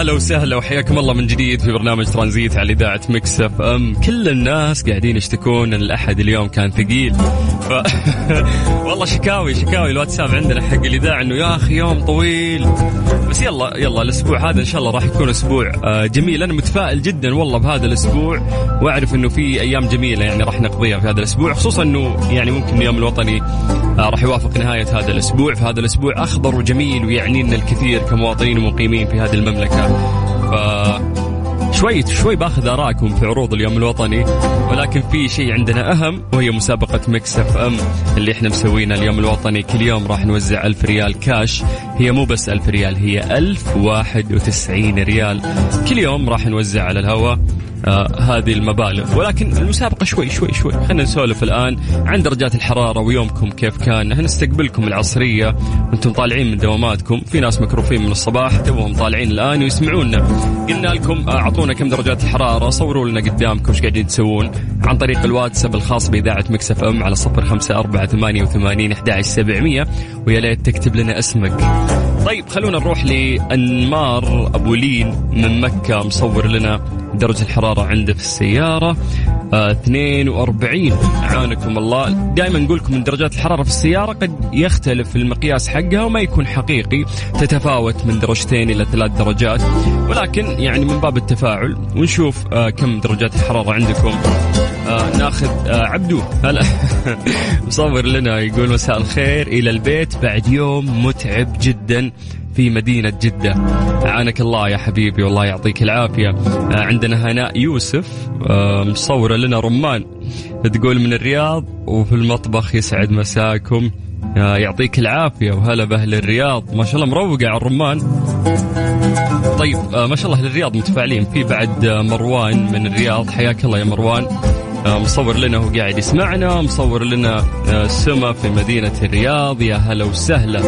هلا وسهلا وحياكم الله من جديد في برنامج ترانزيت على إذاعة Mix FM. كل الناس قاعدين يشتكون إن الأحد اليوم كان ثقيل. ف... والله شكاوي شكاوي الواتساب عندنا حق الإذاعة إنه يا أخي يوم طويل. بس يلا يلا الأسبوع هذا إن شاء الله راح يكون أسبوع آه، جميل. أنا متفائل جدا والله بهذا الأسبوع وأعرف إنه في أيام جميلة يعني راح نقضيها في هذا الأسبوع خصوصا إنه يعني ممكن اليوم الوطني آه، راح يوافق نهاية هذا الأسبوع. فهذا الأسبوع أخضر وجميل ويعني لنا الكثير كمواطنين ومقيمين في هذه المملكة. ف شوي شوي باخذ آرائكم في عروض اليوم الوطني ولكن في شيء عندنا أهم وهي مسابقة Mix FM اللي إحنا مسوينها اليوم الوطني. كل يوم راح نوزع ألف ريال كاش. هي مو بس ألف ريال هي ألف واحد وتسعين ريال. كل يوم راح نوزع على الهواء آه هذه المبالغ. ولكن المسابقة شوي شوي شوي. خلينا نسولف الآن عن درجات الحرارة ويومكم كيف كان. نحن نستقبلكم العصرية وأنتم طالعين من دواماتكم. في ناس مكروفين من الصباح توهم طالعين الآن ويسمعونا. قلنا لكم آه، أعطونا كم درجات الحرارة. صوروا لنا قدامكم إيش قاعدين تسوون عن طريق الواتساب الخاص بإذاعة مكسف أم على صفر خمسة أربعة ثمانية وثمانين أحد سبعمية. ويا ليت تكتب لنا اسمك. طيب خلونا نروح لأنمار أبو لين من مكة. مصور لنا درجة الحرارة عنده في السيارة. 42 عانكم الله. دائما نقول لكم إن درجات الحرارة في السيارة قد يختلف المقياس حقها وما يكون حقيقي تتفاوت من درجتين إلى ثلاث درجات. ولكن يعني من باب التفاعل ونشوف آه كم درجات الحرارة عندكم. آه ناخذ آه عبدو. هلا. مصور لنا يقول مساء الخير إلى البيت. بعد يوم متعب جدا. في مدينة جدة. عانك الله يا حبيبي والله يعطيك العافية. آه، عندنا هناء يوسف آه، مصورة لنا رمان. تقول من الرياض وفي المطبخ يسعد مساكم. آه، يعطيك العافية وهلا بأهل الرياض. ما شاء الله مروقة على الرمان. طيب ما شاء الله الرياض متفاعلين. في بعد مروان من الرياض. حياك الله يا مروان. مصور لنا هو قاعد يسمعنا. مصور لنا سما في مدينة الرياض. يا هلا وسهلا.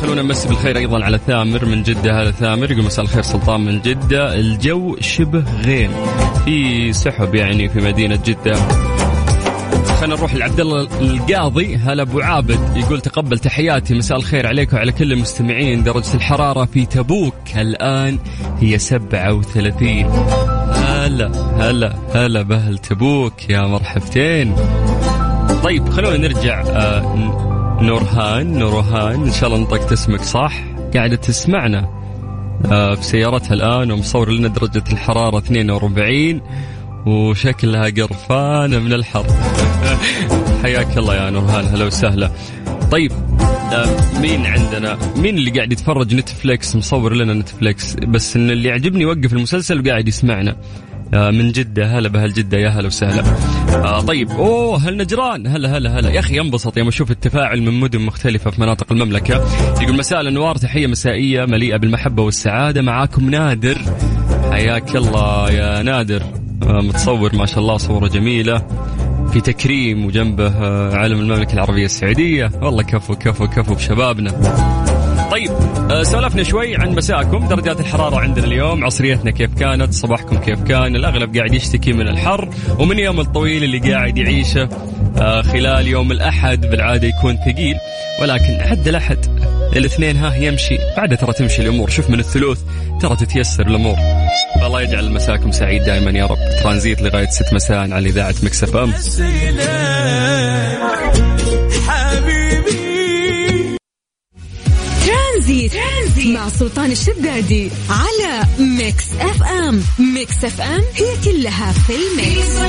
خلونا نمسي بالخير أيضا على ثامر من جدة هذا ثامر يقول مساء الخير سلطان من جدة. الجو شبه غيم في سحب يعني في مدينة جدة. خلينا نروح لعبد الله القاضي هلا أبو عابد يقول تقبل تحياتي مساء الخير عليك وعلى كل المستمعين. درجة الحرارة في تبوك الآن هي 37 هلا هلا هلا بأهل تبوك يا مرحبتين. طيب خلونا نرجع آه نورهان نورهان إن شاء الله نطقت اسمك صح. قاعدة تسمعنا آه في سيارتها الآن ومصور لنا درجة الحرارة 42 وشكلها قرفانة من الحر. حياك الله يا نورهان هلا وسهلا. طيب آه مين عندنا؟ مين اللي قاعد يتفرج نتفليكس؟ مصور لنا نتفليكس بس إن اللي يعجبني يوقف المسلسل وقاعد يسمعنا. من جدة. هلا بهل جدة. يا هلا وسهلا. آه طيب. أوه هل نجران؟ هلا هلا هلا. يا أخي ينبسط يوم أشوف التفاعل من مدن مختلفة في مناطق المملكة. يقول مساء الأنوار تحية مسائية مليئة بالمحبة والسعادة. معاكم نادر. حياك الله يا نادر. آه متصور ما شاء الله صورة جميلة. في تكريم وجنبه آه علم المملكة العربية السعودية. والله كفو كفو كفو بشبابنا. طيب آه، سولفنا شوي عن مساءكم درجات الحرارة عندنا اليوم عصريتنا كيف كانت صباحكم كيف كان الأغلب قاعد يشتكي من الحر ومن يوم الطويل اللي قاعد يعيشه آه، خلال يوم الأحد بالعادة يكون ثقيل ولكن حد الأحد الاثنين ها يمشي بعدها ترى تمشي الأمور شوف من الثلوث ترى تتيسر الأمور. فالله يجعل مساكم سعيد دائما يا رب. ترانزيت لغاية ست مساء على إذاعة Mix FM. ترانزيت. ترانزيت. مع سلطان الشدادي على Mix FM. Mix FM هي كلها في ال mix.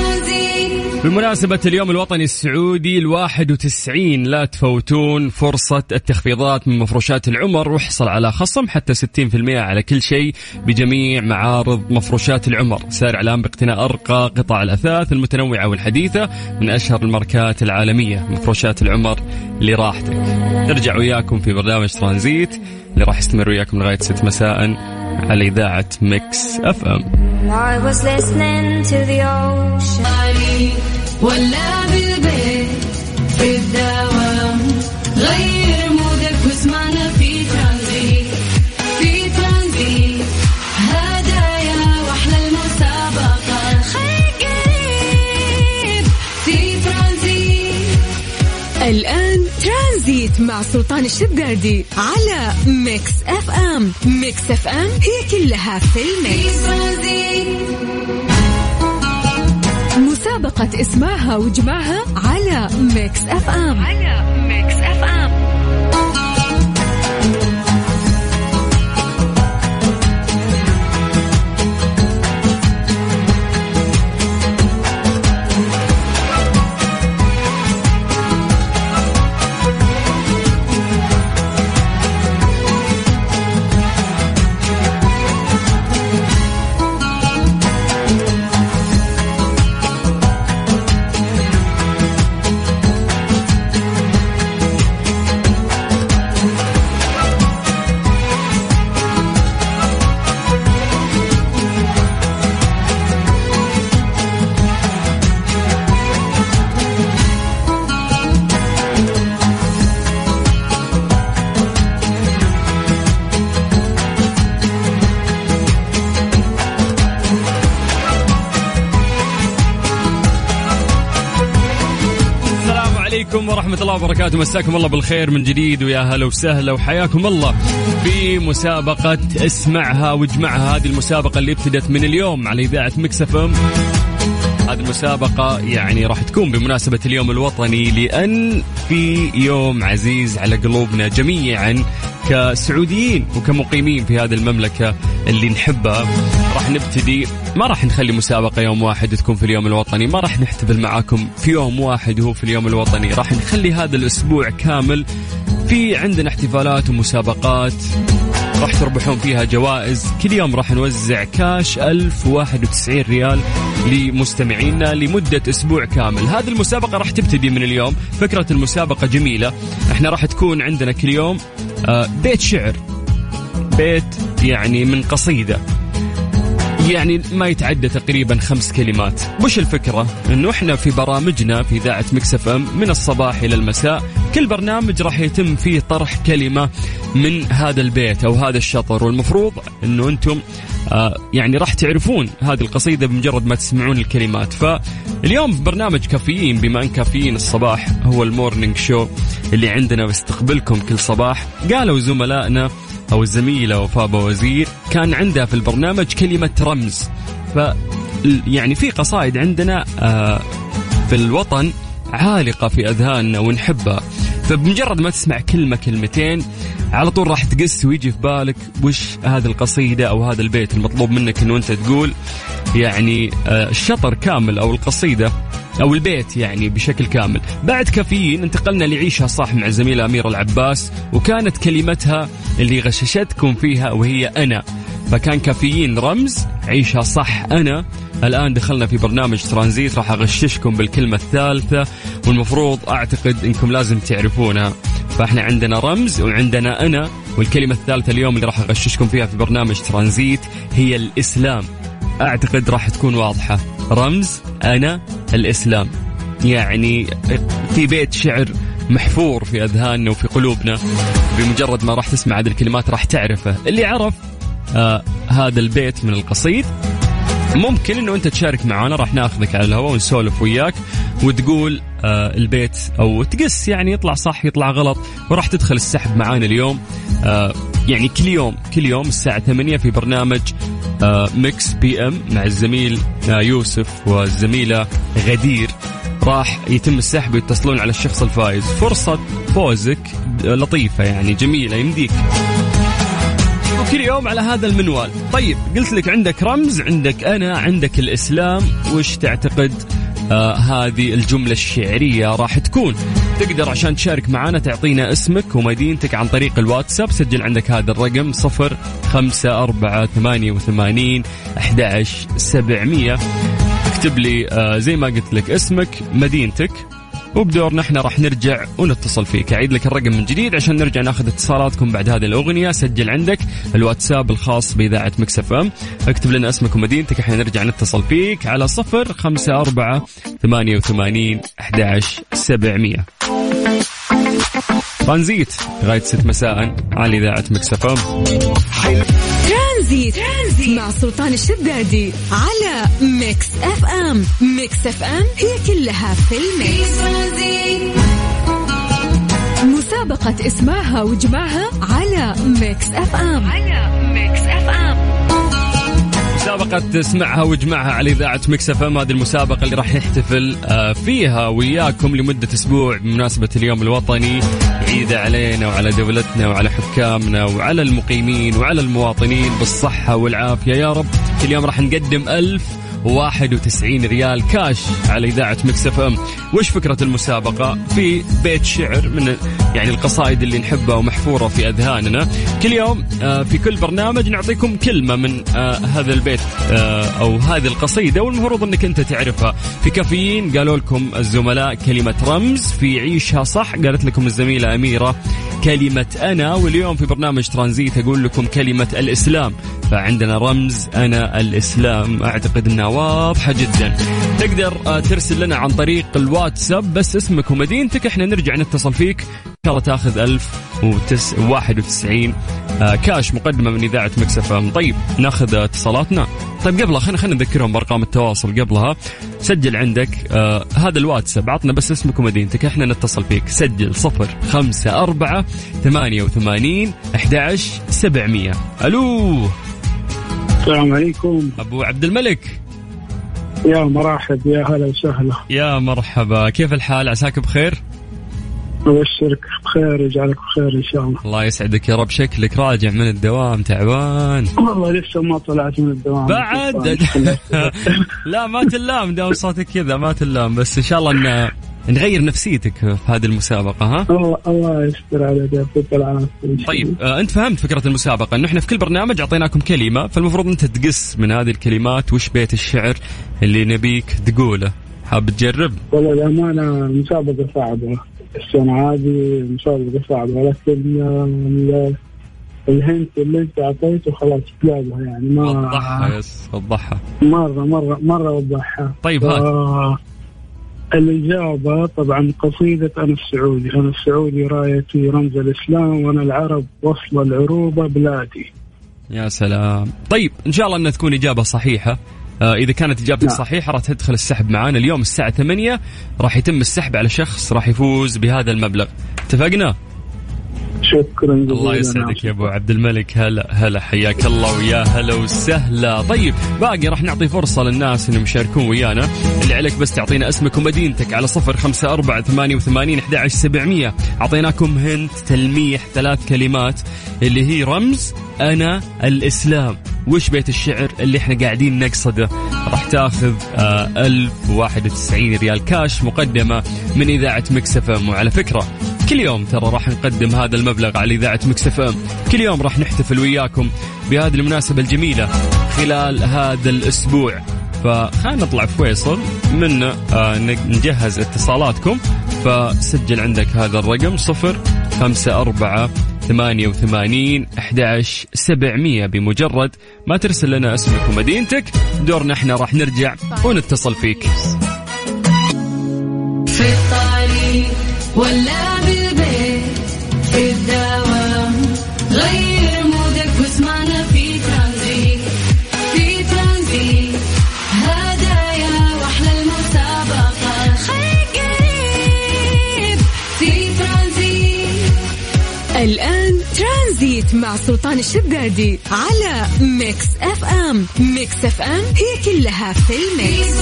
بمناسبة اليوم الوطني السعودي الواحد وتسعين لا تفوتون فرصة التخفيضات من مفروشات العمر واحصل على خصم حتى 60% على كل شيء بجميع معارض مفروشات العمر. سارع الآن باقتناء أرقى قطع الأثاث المتنوعة والحديثة من أشهر الماركات العالمية مفروشات العمر لراحتك. نرجع وياكم في برنامج ترانزيت. اللي راح يستمر وياكم لغاية 6 مساء على إذاعة Mix FM. I was listening to the ocean. ولا بالبيت في الدوام. غير mood ك واسمعنا في ترانزيت. في ترانزيت. هدايا وأحلى المسابقة خير قريب. في ترانزيت. الآن مع سلطان الشدادي على Mix FM. Mix FM هي كلها في ال mix. مسابقة اسمعها واجمعها على Mix FM. على Mix ورحمة الله وبركاته. مساكم الله بالخير من جديد ويا هلا وسهلا وحياكم الله في مسابقة اسمعها واجمعها. هذه المسابقة اللي ابتدت من اليوم على إذاعة مكسف ام. هذه المسابقة يعني راح تكون بمناسبة اليوم الوطني لأن في يوم عزيز على قلوبنا جميعا. كسعوديين وكمقيمين في هذه المملكة اللي نحبها. راح نبتدي ما راح نخلي مسابقة يوم واحد تكون في اليوم الوطني ما راح نحتفل معاكم في يوم واحد وهو في اليوم الوطني. راح نخلي هذا الأسبوع كامل في عندنا احتفالات ومسابقات راح تربحون فيها جوائز. كل يوم راح نوزع كاش 1091 ريال لمستمعينا لمدة أسبوع كامل. هذه المسابقة راح تبتدي من اليوم. فكرة المسابقة جميلة. إحنا راح تكون عندنا كل يوم آه، بيت شعر. بيت يعني من قصيدة. يعني ما يتعدى تقريبا خمس كلمات. وش الفكرة؟ إنه إحنا في برامجنا في إذاعة مكسف إم من الصباح إلى المساء كل برنامج راح يتم فيه طرح كلمة من هذا البيت أو هذا الشطر. والمفروض إنه أنتم يعني راح تعرفون هذه القصيدة بمجرد ما تسمعون الكلمات. فاليوم في برنامج كافيين بما إن كافيين الصباح هو المورنينج شو اللي عندنا بستقبلكم كل صباح. قالوا زملائنا أو الزميلة وفاء وزير كان عندها في البرنامج كلمة رمز. ف يعني في قصائد عندنا آه، في الوطن عالقة في أذهاننا ونحبها. فبمجرد ما تسمع كلمة كلمتين على طول راح تقس ويجي في بالك وش هذه القصيدة أو هذا البيت المطلوب منك إنه أنت تقول. يعني آه، الشطر كامل أو القصيدة أو البيت يعني بشكل كامل. بعد كافيين انتقلنا لعيشها صح مع الزميلة أميرة العباس وكانت كلمتها اللي غششتكم فيها وهي أنا. فكان كافيين. رمز عيشها صح. أنا الآن دخلنا في برنامج ترانزيت راح أغششكم بالكلمة الثالثة والمفروض أعتقد إنكم لازم تعرفونها. فإحنا عندنا رمز وعندنا أنا والكلمة الثالثة اليوم اللي راح أغششكم فيها في برنامج ترانزيت هي الإسلام. أعتقد راح تكون واضحة. رمز أنا الإسلام. يعني في بيت شعر محفور في أذهاننا وفي قلوبنا بمجرد ما راح تسمع هذه الكلمات راح تعرفه. اللي عرف آه هذا البيت من القصيد. ممكن إنه أنت تشارك معنا راح ناخذك على الهواء ونسولف وياك وتقول آه البيت أو ت guess يعني يطلع صح يطلع غلط وراح تدخل السحب معانا اليوم. آه يعني كل يوم كل يوم الساعة 8 في برنامج آه Mix PM مع الزميل آه يوسف والزميلة غدير. راح يتم السحب ويتصلون على الشخص الفائز. فرصة فوزك لطيفة يعني جميلة يمديك. وكل يوم على هذا المنوال. طيب قلت لك عندك رمز عندك أنا عندك الإسلام. وش تعتقد آه هذه الجملة الشعرية راح تكون؟ تقدر عشان تشارك معنا تعطينا اسمك ومدينتك عن طريق الواتساب. سجل عندك هذا الرقم صفر خمسة أربعة ثمانية وثمانين أحد سبعمية. اكتب لي آه زي ما قلت لك اسمك مدينتك. وبدورنا إحنا راح نرجع ونتصل فيك. أعيد لك الرقم من جديد عشان نرجع ناخذ اتصالاتكم بعد هذه الأغنية. سجل عندك الواتساب الخاص بإذاعة Mix FM. اكتب لنا اسمك ومدينتك إحنا نرجع نتصل فيك على صفر خمسة أربعة ثمانية وثمانين أحد سبعمية. ترانزيت لغاية ست مساء على إذاعة Mix FM. ترانزيت. ترانزيت. مع سلطان الشدادي على Mix FM. Mix FM هي كلها في ال mix. مسابقة اسمعها واجمعها على Mix FM. على Mix FM. مسابقة اسمعها واجمعها على إذاعة Mix FM. هذه المسابقة اللي راح نحتفل آه، فيها وياكم لمدة أسبوع بمناسبة اليوم الوطني. عيد علينا وعلى دولتنا وعلى حكامنا وعلى المقيمين وعلى المواطنين بالصحة والعافية. يا رب اليوم راح نقدم ألف 91 ريال كاش على إذاعة Mix FM وش فكرة المسابقة؟ في بيت شعر من يعني القصائد اللي نحبها ومحفورة في أذهاننا. كل يوم آه، في كل برنامج نعطيكم كلمة من آه، هذا البيت آه، أو هذه القصيدة. والمفروض أنك أنت تعرفها. في كافيين قالوا لكم الزملاء كلمة رمز في عيشها صح. قالت لكم الزميلة أميرة كلمة أنا. واليوم في برنامج ترانزيت أقول لكم كلمة الإسلام. فعندنا رمز أنا الإسلام. أعتقد أنها واضحة جدا. تقدر آه، ترسل لنا عن طريق الواتساب بس اسمك ومدينتك إحنا نرجع نتصل فيك. إن شاء الله تاخذ 1091 آه، كاش مقدمة من إذاعة مكسفة طيب ناخذ اتصالاتنا. طيب قبلها خلينا خلينا نذكرهم بأرقام التواصل قبلها. سجل عندك آه هذا الواتساب. عطنا بس اسمك ومدينتك إحنا نتصل فيك. سجل صفر خمسة أربعة ثمانية وثمانين أحد سبعمية. ألو. السلام عليكم. أبو عبد الملك. يا مرحب يا هلا وسهلا. يا مرحبا كيف الحال؟ عساك بخير؟ أبشرك بخير يجعلك بخير إن شاء الله. الله يسعدك يا رب شكلك راجع من الدوام تعبان. والله لسه ما طلعت من الدوام. بعد؟ لا ما تلام دام صوتك كذا ما تلام بس إن شاء الله إن نغير نفسيتك في هذه المسابقة ها؟ الله الله يستر عليك يعطيك العافية. طيب آه أنت فهمت فكرة المسابقة. انه إحنا في كل برنامج أعطيناكم كلمة فالمفروض أنت تقص من هذه الكلمات وش بيت الشعر اللي نبيك تقوله. حاب تجرب؟ والله الأمانة مسابقة صعبة. السنة هذه مسابقة صعبة لكن آه، الهنت اللي أنت أعطيته خلاص جابها يعني ما وضحها يس وضحها. مرة مرة مرة وضحها. طيب هات. آه الإجابة طبعا قصيدة أنا السعودي. أنا السعودي رايتي رمز الإسلام وأنا العرب وصل العروبة بلادي. يا سلام. طيب إن شاء الله أنها تكون إجابة صحيحة. آه إذا كانت إجابتك نعم. صحيحة راح تدخل السحب معانا. اليوم الساعة 8 راح يتم السحب على شخص راح يفوز بهذا المبلغ. اتفقنا؟ شكرا جزيلا. الله يسعدك يا أبو عبد الملك. هلا هلا حياك الله ويا هلا وسهلا. طيب باقي راح نعطي فرصة للناس إنهم يشاركون ويانا. اللي عليك بس تعطينا اسمك ومدينتك على صفر خمسة أربعة ثمانية وثمانين أحد سبعمية. أعطيناكم hint تلميح ثلاث كلمات اللي هي رمز أنا الإسلام. وش بيت الشعر اللي إحنا قاعدين نقصده؟ راح تاخذ آه 1091 ريال كاش مقدمة من إذاعة Mix FM وعلى فكرة كل يوم ترى راح نقدم هذا المبلغ على إذاعة Mix FM. كل يوم راح نحتفل وياكم بهذه المناسبة الجميلة خلال هذا الأسبوع. فخلينا نطلع فاصل. من آه نجهز اتصالاتكم. فسجل عندك هذا الرقم صفر خمسة أربعة ثمانية وثمانين أحداش سبعمية. بمجرد ما ترسل لنا اسمك ومدينتك دورنا إحنا راح نرجع ونتصل فيك. في الطريق ولا بالبيت مع سلطان الشدادي على Mix FM Mix FM هي كلها في ال mix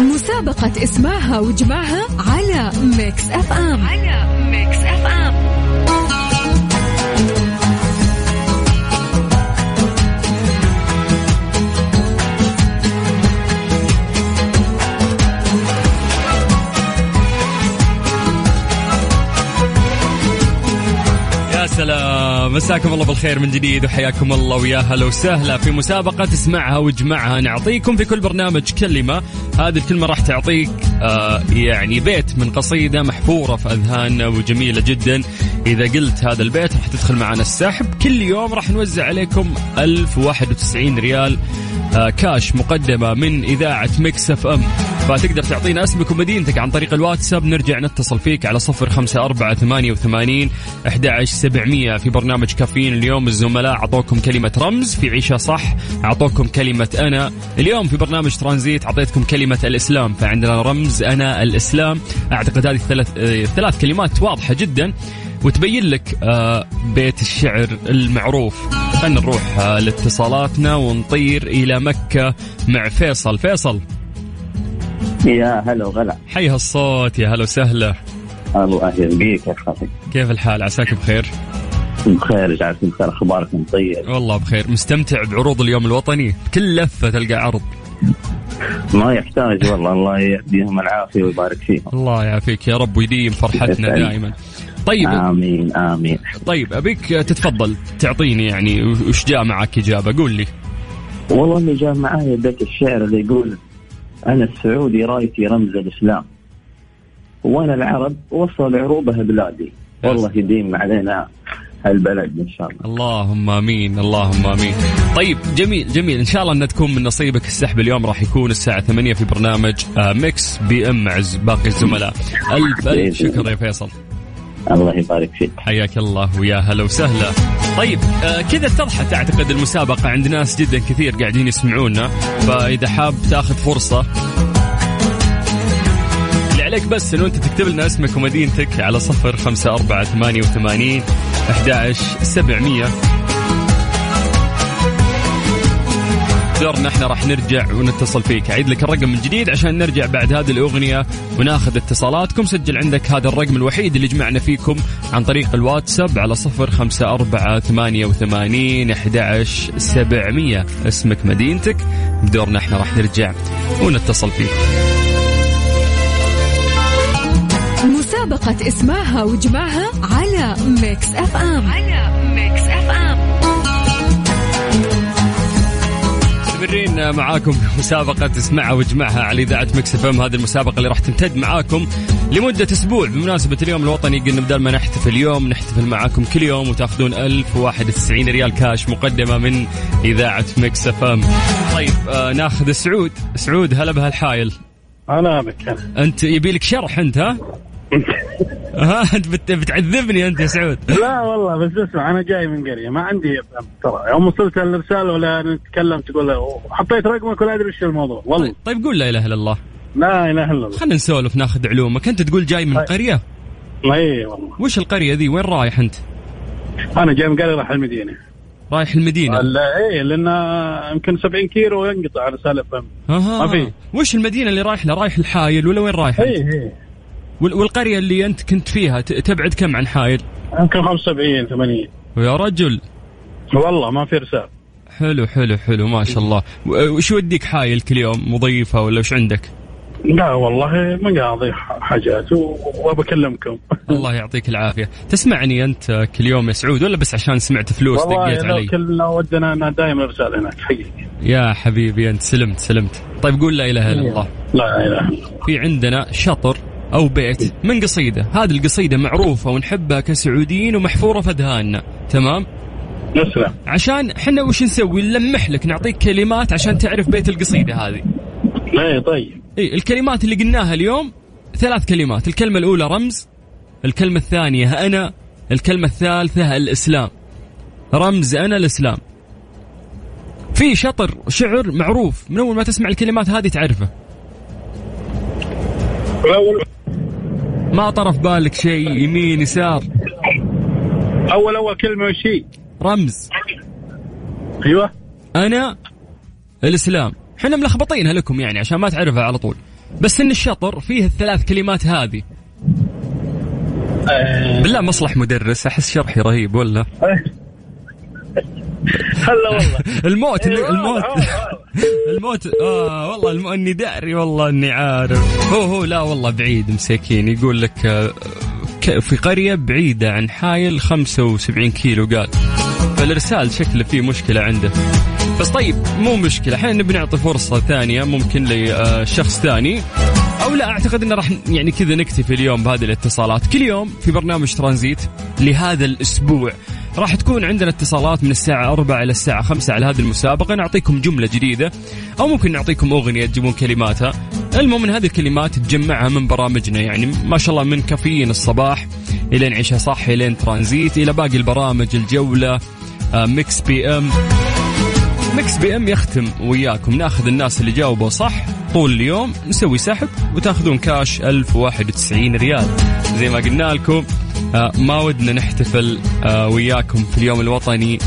مسابقة اسمعها واجمعها على Mix FM على Mix FM سلام. مساكم الله بالخير من جديد وحياكم الله ويا هلا وسهلا. في مسابقة اسمعها واجمعها نعطيكم في كل برنامج كلمة. هذه الكلمة راح تعطيك آه يعني بيت من قصيدة محفورة في أذهاننا وجميلة جدا. إذا قلت هذا البيت راح تدخل معنا السحب. كل يوم راح نوزع عليكم 1091 ريال. كاش مقدمة من إذاعة Mix FM. فتقدر تعطينا اسمك ومدينتك عن طريق الواتساب. نرجع نتصل فيك على صفر خمسة أربعة ثمانية وثمانين أحد سبعمية في برنامج كافيين. اليوم الزملاء أعطوكم كلمة رمز في عيشة صح أعطوكم كلمة أنا. اليوم في برنامج ترانزيت أعطيتكم كلمة الإسلام فعندنا رمز أنا الإسلام. أعتقد هذه الثلاث آه، ثلاث كلمات واضحة جدا وتبين لك آه، بيت الشعر المعروف. خلينا نروح آه، لاتصالاتنا ونطير إلى مكة مع فيصل. فيصل. يا هلا وغلا. حي هالصوت يا هلا وسهلا. الله أهلا بيك يا أخي كيف الحال؟ عساك بخير؟ بخير جعلكم بخير أخبارك؟ طيب والله بخير. مستمتع بعروض اليوم الوطني؟ كل لفة تلقى عرض. ما يحتاج والله. الله يديهم العافية ويبارك فيهم. الله يعافيك يا رب ويديم فرحتنا. دائما. طيب. آمين آمين. طيب أبيك تتفضل تعطيني يعني وش جاء معك إجابة؟ قول لي. والله اللي جاء معايا بيت الشعر اللي يقول أنا السعودي رايتي رمز الإسلام وأنا العرب وصل عروبها بلادي. والله يديم علينا هالبلد إن شاء الله. اللهم آمين اللهم آمين. طيب جميل جميل. إن شاء الله أن تكون من نصيبك السحب اليوم راح يكون الساعة 8 في برنامج آه، Mix PM مع باقي الزملاء. ألف ألف شكر يا فيصل. الله يبارك فيك. حياك الله ويا هلا وسهلا. طيب آه كذا اتضحت أعتقد المسابقة عند ناس جدا كثير قاعدين يسمعونا فإذا حاب تاخذ فرصة. اللي عليك بس إنه أنت تكتب لنا اسمك ومدينتك على صفر خمسة أربعة ثمانية وثمانين أحد سبعمية. دورنا إحنا راح نرجع ونتصل فيك. اعيد لك الرقم من جديد عشان نرجع بعد هذه الأغنية وناخذ اتصالاتكم. سجل عندك هذا الرقم الوحيد اللي جمعنا فيكم عن طريق الواتساب على صفر خمسة أربعة ثمانية وثمانين أحد سبعمية. اسمك مدينتك. بدورنا إحنا راح نرجع ونتصل فيك. مسابقة اسمعها وجمعها على Mix FM. على Mix F مستمرين معاكم في مسابقة اسمعها واجمعها على إذاعة Mix FM. هذه المسابقة اللي راح تمتد معاكم لمدة أسبوع. بمناسبة اليوم الوطني قلنا بدل ما نحتفل اليوم نحتفل معاكم كل يوم وتأخذون 1091 ريال كاش مقدمة من إذاعة Mix FM. طيب آه ناخذ سعود. سعود هلا بأهل حايل. أنا بك أنا. أنت يبي لك شرح أنت ها؟ ها بت- بتعذبني أنت يا سعود. لا والله بس اسمع أنا جاي من قرية ما عندي ترى. يوم وصلت الرساله ولا نتكلم تقول حطيت رقمك ولا أدري إيش الموضوع. والله. طيب, طيب قول لا إله إلا الله. لا إله إلا الله. خلينا نسولف ناخذ علومك. أنت تقول جاي من قرية؟ إي والله. وش القرية ذي؟ وين رايح أنت؟ أنا جاي من قرية راح المدينة. رايح المدينة. لا إيه لأن يمكن 70 كيلو ينقطع على سالب ما في. وش المدينة اللي رايح لها؟ رايح الحايل ولا وين رايح؟ إيه إيه وال- والقرية اللي أنت كنت فيها تبعد كم عن حايل يمكن 75 80 يا رجل. والله ما في رسالة. حلو حلو حلو ما شاء الله. وش يوديك حايل كل يوم؟ مضيفة ولا وش عندك؟ لا والله مقاضي حاجات وبكلمكم. الله يعطيك العافية. تسمعني أنت كل يوم يا سعود ولا بس عشان سمعت فلوس دقيت علي؟ كلنا ودنا أنا دائما رسالة هناك حقيقي. يا حبيبي أنت سلمت سلمت. طيب قول لا إله إلا الله. لا إله إلا الله. في عندنا شطر. أو بيت من قصيدة. هذه القصيدة معروفة ونحبها كسعوديين ومحفورة في أذهاننا تمام؟ نسلم عشان إحنا وش نسوي؟ نلمح لك نعطيك كلمات عشان تعرف بيت القصيدة هذه. طيب. إي الكلمات اللي قلناها اليوم ثلاث كلمات. الكلمة الأولى رمز الكلمة الثانية أنا الكلمة الثالثة الإسلام. رمز أنا الإسلام. في شطر شعر معروف. من أول ما تسمع الكلمات هذه تعرفه. أول ما طرف بالك شيء يمين يسار؟ أول أول كلمة وش هي؟ رمز. أيوه. أنا الإسلام. إحنا ملخبطينها لكم يعني عشان ما تعرفها على طول. بس إن الشطر فيه الثلاث كلمات هذه. آه، بالله مصلح مدرس أحس شرحي رهيب ولا؟ هلا والله. الموت إيه، الموت. الموت. آه والله الم... اني داري والله إني عارف. هو هو لا والله بعيد مساكين. يقول لك آه، في قرية بعيدة عن حايل 75 كيلو قال. فالإرسال شكله فيه مشكلة عنده. بس طيب مو مشكلة. إحنا نبي نعطي فرصة ثانية ممكن لشخص ثاني. أو لا أعتقد ان راح يعني كذا نكتفي اليوم بهذه الاتصالات. كل يوم في برنامج ترانزيت لهذا الأسبوع. راح تكون عندنا اتصالات من الساعة 4 إلى الساعة 5 على هذه المسابقة. نعطيكم جملة جديدة أو ممكن نعطيكم أغنية تجيبون كلماتها. المهم من هذه الكلمات تجمعها من برامجنا يعني ما شاء الله من كافيين الصباح إلى نعيشها صح إلى ترانزيت إلى باقي البرامج الجولة آه، Mix FM Mix FM يختم وياكم. ناخذ الناس اللي جاوبوا صح طول اليوم نسوي سحب وتاخذون كاش 1091 ريال. زي ما قلنا لكم ما ودنا نحتفل آه، وياكم في اليوم الوطني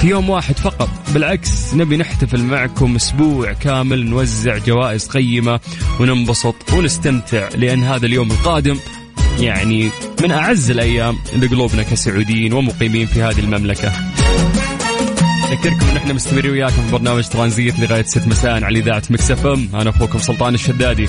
في يوم واحد فقط. بالعكس نبي نحتفل معكم أسبوع كامل نوزع جوائز قيمة وننبسط ونستمتع لأن هذا اليوم القادم يعني من أعز الأيام لقلوبنا كسعوديين ومقيمين في هذه المملكة. اذكركم إن إحنا مستمرين وياكم في برنامج ترانزيت لغاية 6 مساء على إذاعة Mix FM. أنا أخوكم سلطان الشدادي.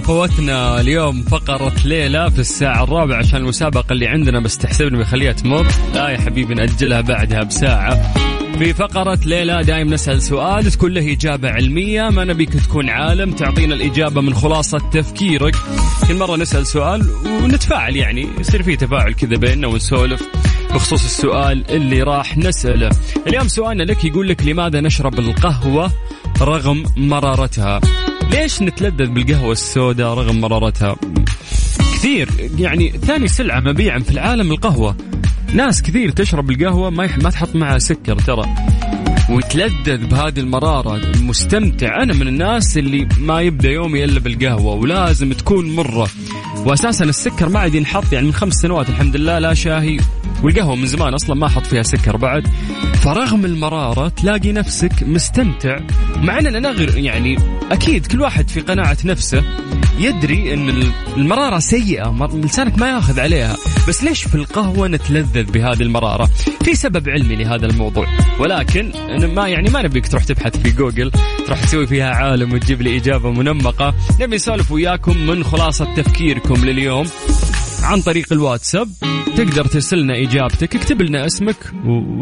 فوتنا اليوم فقرة ليلى في الساعة الرابعة عشان المسابقة اللي عندنا بس تحسبني بخليها تمر. لا يا حبيبي نأجلها بعدها بساعة. في فقرة ليلى دايم نسأل سؤال تكون له إجابة علمية. ما نبيك تكون عالم تعطينا الإجابة من خلاصة تفكيرك. كل مرة نسأل سؤال ونتفاعل يعني يصير في تفاعل كذا بيننا ونسولف بخصوص السؤال اللي راح نسأله. اليوم سؤالنا لك يقول لك لماذا نشرب القهوة رغم مرارتها؟ ليش نتلذذ بالقهوة السوداء رغم مرارتها؟ كثير يعني ثاني سلعة مبيعا في العالم القهوة. ناس كثير تشرب القهوة ما ما تحط معها سكر ترى. وتلذذ بهذه المرارة مستمتع أنا من الناس اللي ما يبدأ يومي إلا بالقهوة ولازم تكون مرة. وأساسا السكر ما عاد ينحط يعني من خمس سنوات الحمد لله لا شاهي. والقهوة من زمان أصلا ما أحط فيها سكر بعد. فرغم المرارة تلاقي نفسك مستمتع مع أن أنا غير يعني أكيد كل واحد في قناعة نفسه يدري إن المرارة سيئة لسانك ما ياخذ عليها. بس ليش في القهوة نتلذذ بهذه المرارة؟ في سبب علمي لهذا الموضوع. ولكن ما يعني ما نبيك تروح تبحث في جوجل تروح تسوي فيها عالم وتجيب لي إجابة منمقة. نبي نسولف وياكم من خلاصة تفكيركم لليوم. عن طريق الواتساب. تقدر ترسل لنا إجابتك اكتب لنا اسمك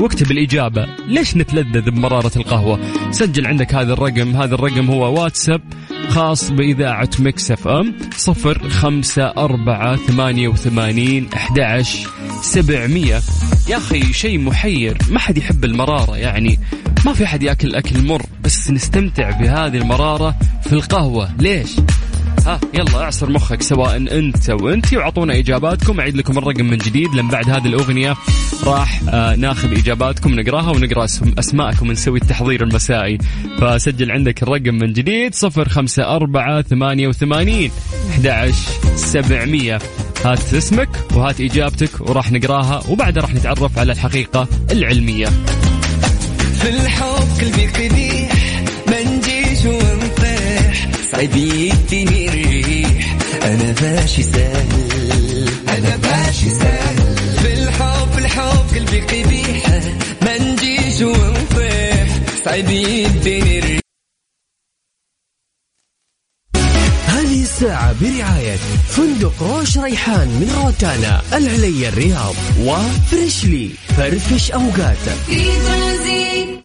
واكتب الإجابة. ليش نتلذذ بمرارة القهوة؟ سجل عندك هذا الرقم. هذا الرقم هو واتساب خاص بإذاعة Mix FM صفر خمسة أربعة ثمانية وثمانين أحد سبعمية. يا أخي شيء محير. ما حد يحب المرارة يعني. ما في حد يأكل أكل مر. بس نستمتع بهذه المرارة في القهوة. ليش؟ ها يلا اعصر مخك سواء انت وانت واعطونا إجاباتكم. أعيد لكم الرقم من جديد لأن بعد هذه الأغنية راح آه ناخذ إجاباتكم نقراها ونقرأ اسم أسماءكم ونسوي التحضير المسائي. فسجل عندك الرقم من جديد صفر خمسة أربعة ثمانية وثمانين أحد سبعمية. هات اسمك وهات إجابتك وراح نقراها وبعدها راح نتعرف على الحقيقة العلمية. في الحب قلبي قبيح ما نجيش ونطيح صعب يديني أنا ماشي سهل. أنا ماشي سهل. في الحب الحب قلبي قبيح ما نجيش ونطيح صعب يديني هذه الساعة برعاية فندق روش ريحان من روتانا العليا الرياض وفريشلي فرفش أوقاتك. في Tranzit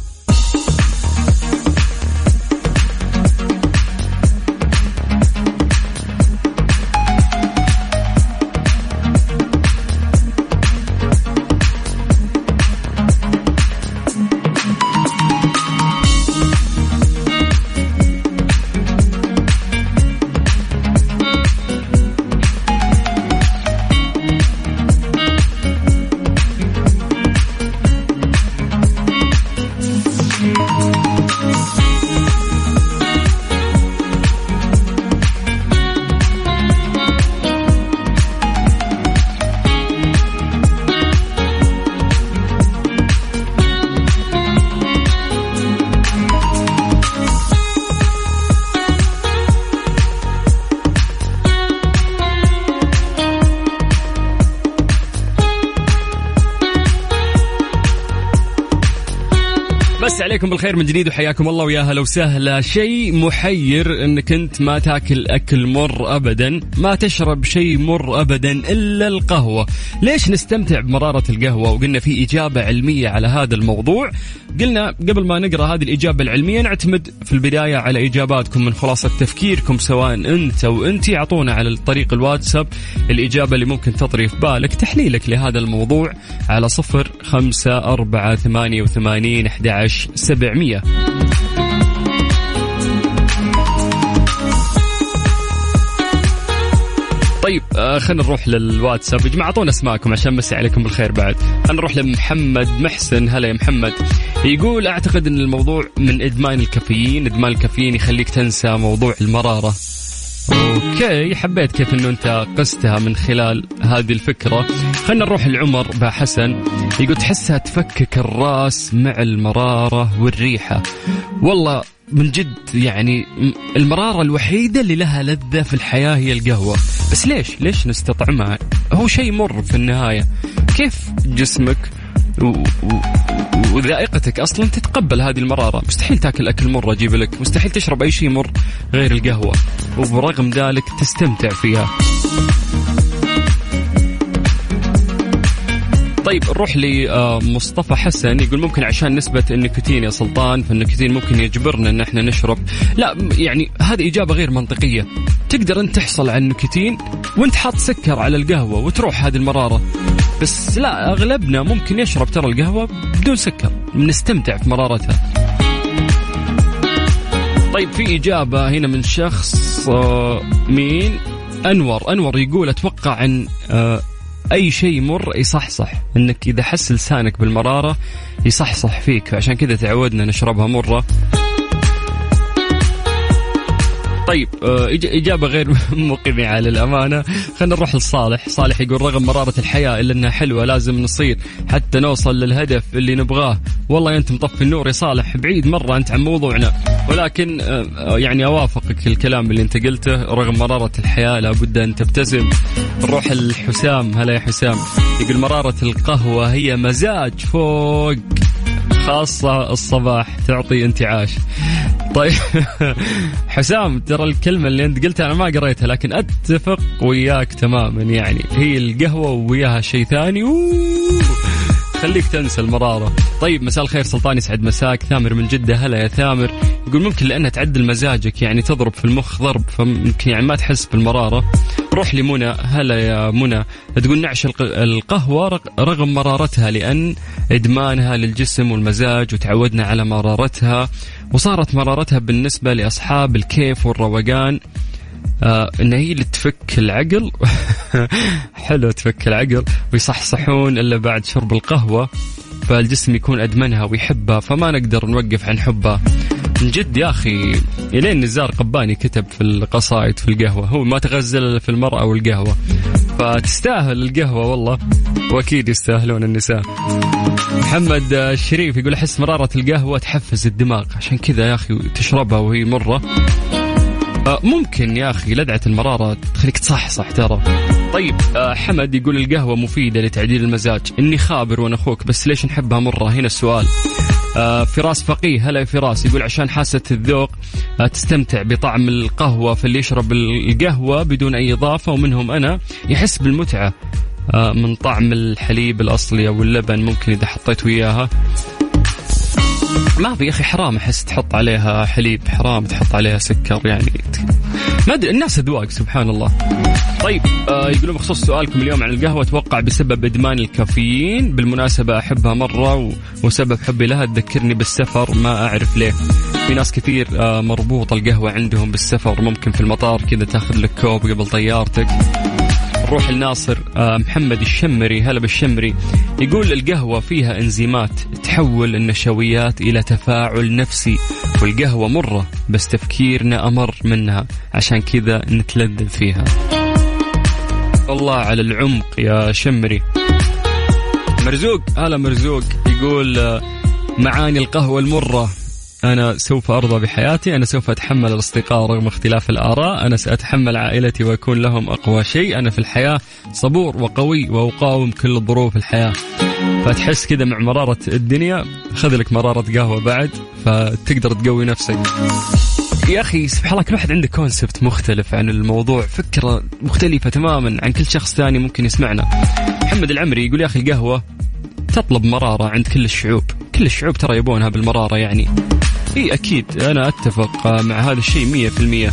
عليكم بالخير من جديد وحياكم الله ويا هلا وسهلا. شيء محير انك انت ما تاكل أكل مر ابدا ما تشرب شيء مر ابدا إلا القهوة. ليش نستمتع بمرارة القهوة؟ وقلنا في إجابة علمية على هذا الموضوع. قلنا قبل ما نقرأ هذه الإجابة العلمية نعتمد في البداية على إجاباتكم من خلاصة تفكيركم سواء أنت أو أنت. أعطونا على طريق الواتساب الإجابة اللي ممكن تطري في بالك تحليلك لهذا الموضوع على صفر خمسة أربعة ثمانية وثمانين أحد عشر سبعمية. طيب آه خلينا نروح للواتساب. يا جماعة أعطونا أسماءكم عشان مسي عليكم بالخير بعد. خلينا نروح لمحمد محسن. هلا يا محمد. يقول أعتقد إن الموضوع من إدمان الكافيين. إدمان الكافيين يخليك تنسى موضوع المرارة. أوكي حبيت كيف إنه أنت قستها من خلال هذه الفكرة. خلينا نروح لعمر با حسن. يقول تحسها تفكك الرأس مع المرارة والريحة. والله من جد يعني المرارة الوحيدة اللي لها لذة في الحياة هي القهوة. بس ليش؟ ليش نستطعمها؟ هو شيء مر في النهاية. كيف جسمك. وذائقتك أصلا تتقبل هذه المرارة، مستحيل تاكل أكل مر أجيب لك، مستحيل تشرب أي شيء مر غير القهوة، وبرغم ذلك تستمتع فيها. طيب نروح لمصطفى حسن يقول ممكن عشان نسبة النيكوتين يا سلطان فالنيكوتين ممكن يجبرنا إن إحنا نشرب. لا يعني هذه إجابة غير منطقية. تقدر أنت تحصل على النيكوتين وأنت حاط سكر على القهوة وتروح هذه المرارة. بس لا أغلبنا ممكن يشرب ترى القهوة بدون سكر. نستمتع في مرارتها. طيب في إجابة هنا من شخص آه، مين؟ أنور. أنور يقول أتوقع أن آه، أي شيء مر يصحصح. إنك إذا حس لسانك بالمرارة يصحصح فيك. عشان كذا تعودنا نشربها مرة. طيب آه، إجابة غير مقنعة للأمانة. خلينا نروح لصالح. صالح يقول رغم مرارة الحياة إلا أنها حلوة لازم نصير حتى نوصل للهدف اللي نبغاه. والله أنت مطفي النور يا صالح. بعيد مرة أنت عن موضوعنا. ولكن آه، يعني أوافقك الكلام اللي أنت قلته. رغم مرارة الحياة لابد أن تبتسم. نروح لحسام. هلا يا حسام. يقول مرارة القهوة هي مزاج فوق خاصة الصباح تعطي انتعاش. طيب حسام ترى الكلمة اللي أنت قلتها أنا ما قريتها لكن أتفق وياك تماما يعني هي القهوة وياها شيء ثاني أوه. خليك تنسى المرارة. طيب مساء الخير سلطان يسعد مساك. ثامر من جدة هلا يا ثامر. يقول ممكن لأنها تعدل مزاجك يعني تضرب في المخ ضرب فممكن يعني ما تحس بالمرارة. روح لمنى هلا يا منى. تقول نعش القهوة رغم مرارتها لأن إدمانها للجسم والمزاج وتعودنا على مرارتها. وصارت مرارتها بالنسبة لأصحاب الكيف والروقان. آه إن هي اللي تفك العقل. حلو تفك العقل. ويصحصحون إلا بعد شرب القهوة فالجسم يكون أدمنها ويحبها فما نقدر نوقف عن حبها. من جد يا أخي إلين نزار قباني كتب في القصائد في القهوة. هو ما تغزل في المرأة والقهوة. فتستاهل القهوة والله وأكيد يستاهلون النساء. محمد الشريف يقول أحس مرارة القهوة تحفز الدماغ. عشان كذا يا أخي تشربها وهي مرة. ممكن يا أخي لدعة المرارة تخليك تصحصح ترى. طيب آه، حمد يقول القهوة مفيدة لتعديل المزاج. إني خابر وأنا أخوك بس ليش نحبها مرة؟ هنا السؤال. آه، فراس فقيه هلا فراس. يقول عشان حاسة الذوق تستمتع بطعم القهوة فاللي يشرب القهوة بدون أي إضافة ومنهم أنا يحس بالمتعة. من طعم الحليب الأصلي أو اللبن ممكن إذا حطيت وياها. ما في يا أخي حرام أحس تحط عليها حليب حرام تحط عليها سكر يعني. ما أدري الناس أذواق سبحان الله. طيب آه يقولون بخصوص سؤالكم اليوم عن القهوة أتوقع بسبب إدمان الكافيين. بالمناسبة أحبها مرة وسبب حبي لها تذكرني بالسفر ما أعرف ليه. في ناس كثير آه مربوطه القهوة عندهم بالسفر ممكن في المطار كذا تاخذ لك كوب قبل طيارتك. نروح لناصر آه، محمد الشمري هلا بالشمري. يقول القهوة فيها إنزيمات تحول النشويات إلى تفاعل نفسي والقهوة مرة بس تفكيرنا أمر منها عشان كذا نتلذذ فيها. الله على العمق يا شمري. مرزوق هلا مرزوق يقول آه، معاني القهوة المرة. أنا سوف أرضى بحياتي أنا سوف أتحمل الأصدقاء رغم اختلاف الآراء أنا سأتحمل عائلتي وأكون لهم أقوى شيء أنا في الحياة صبور وقوي وأقاوم كل ظروف الحياة. فتحس كذا مع مرارة الدنيا خذ لك مرارة قهوة بعد فتقدر تقوي نفسك. يا أخي سبحان الله كل واحد عنده كونسبت مختلف عن الموضوع فكرة مختلفة تماما عن كل شخص ثاني ممكن يسمعنا. محمد العمري يقول يا أخي القهوة تطلب مرارة عند كل الشعوب كل الشعوب ترى يبونها بالمرارة يعني. إي أكيد. أنا أتفق مع هذا الشيء مية في المية.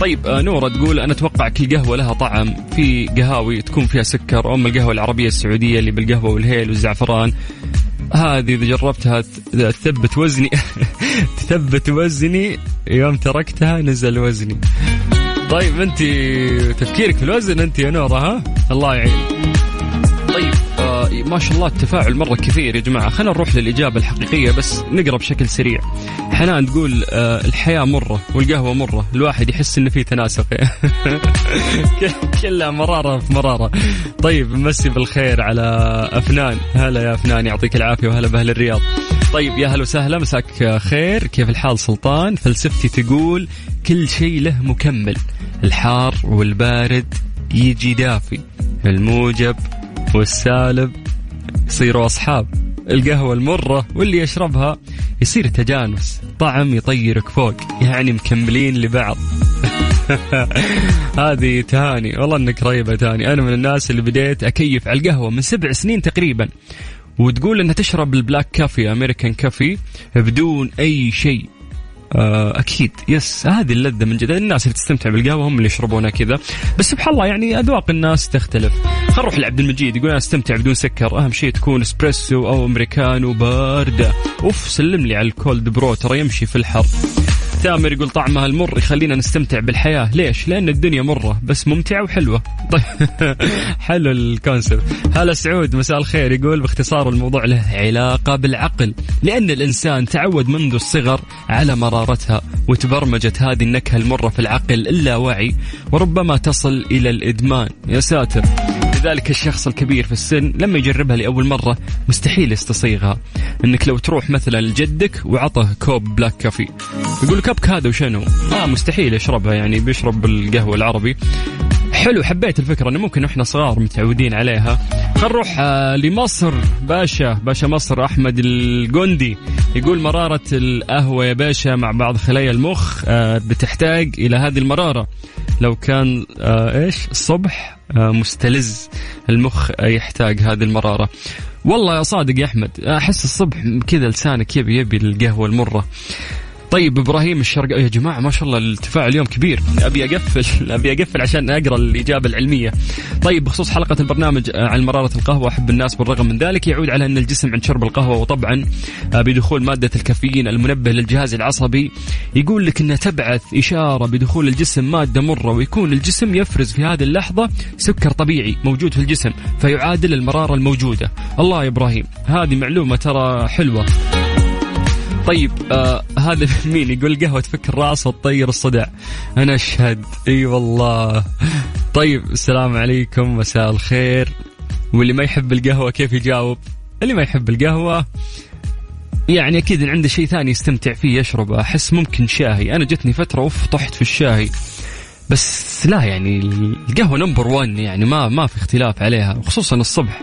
طيب آه، نورة تقول أنا أتوقع كل قهوة لها طعم. في قهاوي تكون فيها سكر. أم القهوة العربية السعودية اللي بالقهوة والهيل والزعفران. هذه إذا جربتها تثبت وزني. تثبت وزني. يوم تركتها نزل وزني. طيب أنت تفكيرك في الوزن أنت يا نورة ها؟ الله يعين. ما شاء الله التفاعل مرة كثير يا جماعة. خلينا نروح للإجابة الحقيقية بس نقرأ بشكل سريع. حنان تقول آه الحياة مرة والقهوة مرة. الواحد يحس إنه في تناسق. كلها مرارة في مرارة. طيب مسي بالخير على أفنان. هلا يا أفنان يعطيك العافية وهلا بأهل الرياض. طيب يا هلا وسهلا مساك خير. كيف الحال سلطان؟ فلسفتي تقول كل شيء له مكمل. الحار والبارد يجي دافي. الموجب والسالب يصيروا أصحاب. القهوة المرة واللي يشربها يصير تجانس. طعم يطيرك فوق. يعني مكملين لبعض. هذه تهاني. والله إنك رهيبة تهاني. أنا من الناس اللي بديت أكيف على القهوة من سبع سنين تقريبا. وتقول إنها تشرب ال black coffee American coffee بدون أي شيء. آه، أكيد. yes. هذه اللذة من جد. الناس اللي تستمتع بالقهوة هم اللي يشربونها كذا. بس سبحان الله يعني أذواق الناس تختلف. نروح لعبد المجيد. يقول أنا أستمتع بدون سكر. أهم شيء تكون إسبريسو أو أمريكانو باردة. أوف سلم لي على ال cold brew. ترى يمشي في الحر. تامر يقول طعمها المر يخلينا نستمتع بالحياة. ليش؟ لأن الدنيا مرة بس ممتعة وحلوة. طيب حلو ال concept هلا سعود مساء الخير. يقول باختصار الموضوع له علاقة بالعقل. لأن الإنسان تعود منذ الصغر على مرارتها وتبرمجت هذه النكهة المرة في العقل اللاواعي وربما تصل إلى الإدمان. يا ساتر. لذلك الشخص الكبير في السن لما يجربها لأول مرة مستحيل يستصيغها. إنك لو تروح مثلا لجدك وعطه كوب black coffee. يقول كبك هذا وشنو؟ آه مستحيل يشربها يعني بيشرب القهوة العربي. حلو حبيت الفكرة إنه ممكن إحنا صغار متعودين عليها. خل نروح آه، لمصر. باشا باشا مصر أحمد الجندي. يقول مرارة القهوة يا باشا مع بعض خلايا المخ آه، بتحتاج إلى هذه المرارة. لو كان آه، إيش؟ الصبح مستلز المخ يحتاج هذه المرارة. والله يا صادق يا أحمد أحس الصبح كذا لسانك يبي يبي القهوة المرة. طيب إبراهيم الشرق يا جماعة ما شاء الله الارتفاع اليوم كبير. أبي أقفل أبي أقفل عشان أقرأ الإجابة العلمية. طيب بخصوص حلقة البرنامج آه، عن مرارة القهوة أحب الناس بالرغم من ذلك يعود على أن الجسم عند شرب القهوة وطبعا آه، بدخول مادة الكافيين المنبه للجهاز العصبي يقول لك انها تبعث إشارة بدخول الجسم مادة مرة ويكون الجسم يفرز في هذه اللحظة سكر طبيعي موجود في الجسم فيعادل المرارة الموجودة. الله يا إبراهيم هذه معلومة ترى حلوة. طيب آه هذا مين يقول قهوة تفك الرأس وتطير الصداع أنا أشهد. إي والله. طيب السلام عليكم. مساء الخير. واللي ما يحب القهوة كيف يجاوب؟ اللي ما يحب القهوة يعني أكيد إن عنده شيء ثاني يستمتع فيه يشربه أحس ممكن شاهي. أنا جتني فترة أوف طحت في الشاهي. بس لا يعني القهوة نمبر 1 يعني ما ما في اختلاف عليها وخصوصا الصبح.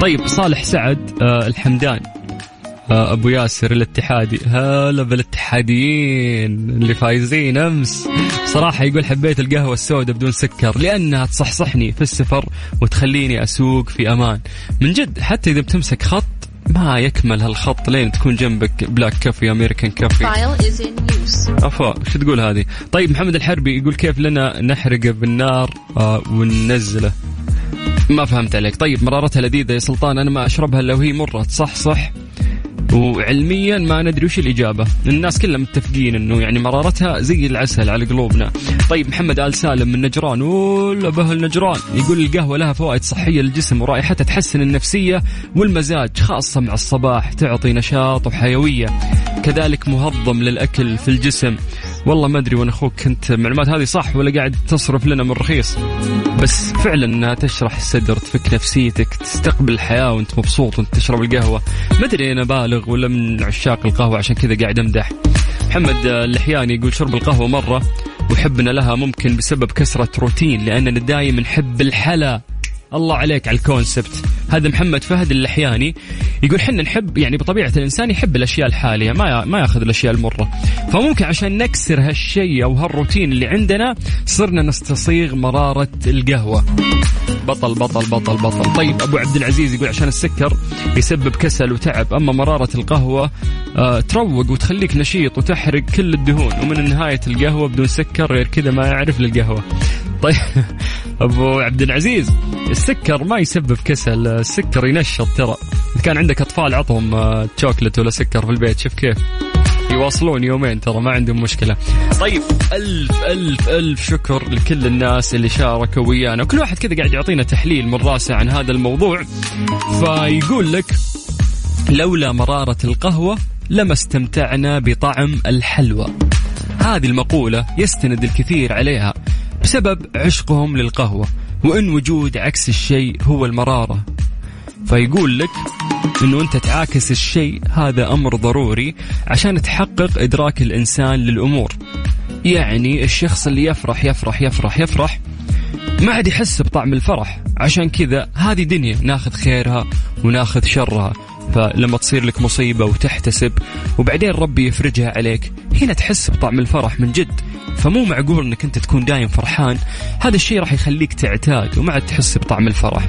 طيب صالح سعد آه الحمدان. أبو ياسر الاتحادي. هلا بالاتحاديين اللي فايزين أمس. صراحة يقول حبيت القهوة السوداء بدون سكر لأنها تصحصحني في السفر وتخليني أسوق في أمان. من جد حتى إذا بتمسك خط ما يكمل هالخط لين تكون جنبك black coffee American coffee. افا شو تقول هذه؟ طيب محمد الحربي يقول كيف لنا نحرقه بالنار آه وننزله؟ ما فهمت عليك. طيب مرارتها لذيذة يا سلطان أنا ما أشربها إلا وهي مرة صح صح وعلميا ما ندري وش الإجابة. الناس كلها متفقين أنه يعني مرارتها زي العسل على قلوبنا. طيب محمد آل سالم من نجران. ولا بهل نجران. يقول القهوة لها فوائد صحية للجسم ورائحتها تحسن النفسية والمزاج خاصة مع الصباح تعطي نشاط وحيوية. كذلك مهضم للأكل في الجسم. والله ما أدري وأنا أخوك كنت المعلومات هذه صح ولا قاعد تصرف لنا من رخيص. بس فعلا إنها تشرح الصدر تفك نفسيتك تستقبل الحياة وأنت مبسوط وأنت تشرب القهوة. ما أدري أنا بالغ ولا من عشاق القهوة عشان كذا قاعد أمدح. محمد اللحياني يقول شرب القهوة مرة وحبنا لها ممكن بسبب كسرة روتين لأننا دايما نحب الحلا. الله عليك على الكونسبت. هذا محمد فهد اللحياني يقول حنا نحب يعني بطبيعة الإنسان يحب الأشياء الحالية ما ما ياخذ الأشياء المرة. فممكن عشان نكسر هالشيء أو هالروتين اللي عندنا صرنا نستصيغ مرارة القهوة. بطل بطل بطل بطل. طيب أبو عبد العزيز يقول عشان السكر يسبب كسل وتعب أما مرارة القهوة آه تروق وتخليك نشيط وتحرق كل الدهون ومن نهاية القهوة بدون سكر غير كذا ما يعرف للقهوة. طيب. أبو عبد العزيز السكر ما يسبب كسل السكر ينشط ترى. اذا كان عندك أطفال عطهم آه، شوكلت ولا سكر في البيت شوف كيف. يواصلون يومين ترى ما عندهم مشكلة. طيب ألف ألف ألف شكر لكل الناس اللي شاركوا ويانا. وكل واحد كذا قاعد يعطينا تحليل من راسه عن هذا الموضوع. فيقول لك لولا مرارة القهوة لما استمتعنا بطعم الحلوى. هذه المقولة يستند الكثير عليها. بسبب عشقهم للقهوة وإن وجود عكس الشيء هو المرارة. فيقول لك إنه أنت تعاكس الشيء هذا أمر ضروري عشان تحقق إدراك الإنسان للأمور. يعني الشخص اللي يفرح يفرح يفرح يفرح ما عاد يحس بطعم الفرح. عشان كذا هذه دنيا ناخذ خيرها وناخذ شرها. فلما تصير لك مصيبة وتحتسب وبعدين ربي يفرجها عليك هنا تحس بطعم الفرح من جد. فمو معقول إنك أنت تكون دايم فرحان. هذا الشيء راح يخليك تعتاد وما عاد تحس بطعم الفرح.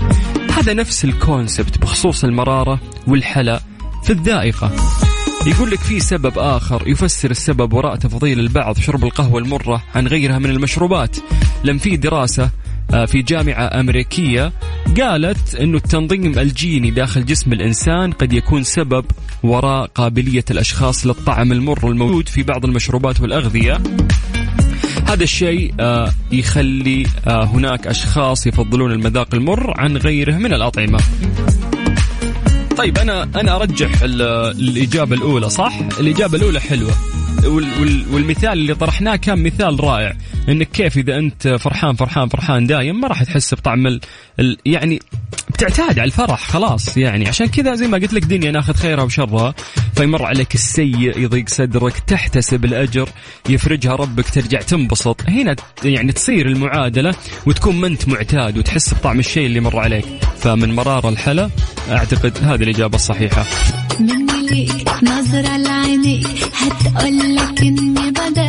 هذا نفس الكونسبت بخصوص المرارة والحلا في الذائقة. يقول لك في سبب آخر يفسر السبب وراء تفضيل البعض شرب القهوة المرة عن غيرها من المشروبات. لم في دراسة في جامعة أمريكية قالت أنه التنظيم الجيني داخل جسم الإنسان قد يكون سبب وراء قابلية الأشخاص للطعم المر الموجود في بعض المشروبات والأغذية. هذا الشيء آه، يخلي آه، هناك أشخاص يفضلون المذاق المر عن غيره من الأطعمة. طيب أنا أنا أرجح ال- الإجابة الأولى صح؟ حلوة وال- وال- والمثال اللي طرحناه كان مثال رائع. إنك كيف إذا أنت فرحان فرحان فرحان دايم ما راح تحس بطعم ال... ال... يعني بتعتاد على الفرح خلاص يعني. عشان كذا زي ما قلت لك دنيا ناخذ خيرها وشرها فيمر عليك السيء يضيق صدرك تحتسب الأجر يفرجها ربك ترجع تنبسط. هنا يعني تصير المعادلة وتكون ما أنت معتاد وتحس بطعم الشيء اللي مر عليك. فمن مرار الحلا أعتقد هذه الإجابة الصحيحة. ليك نظرة لعينيك هتقولك إني بدأت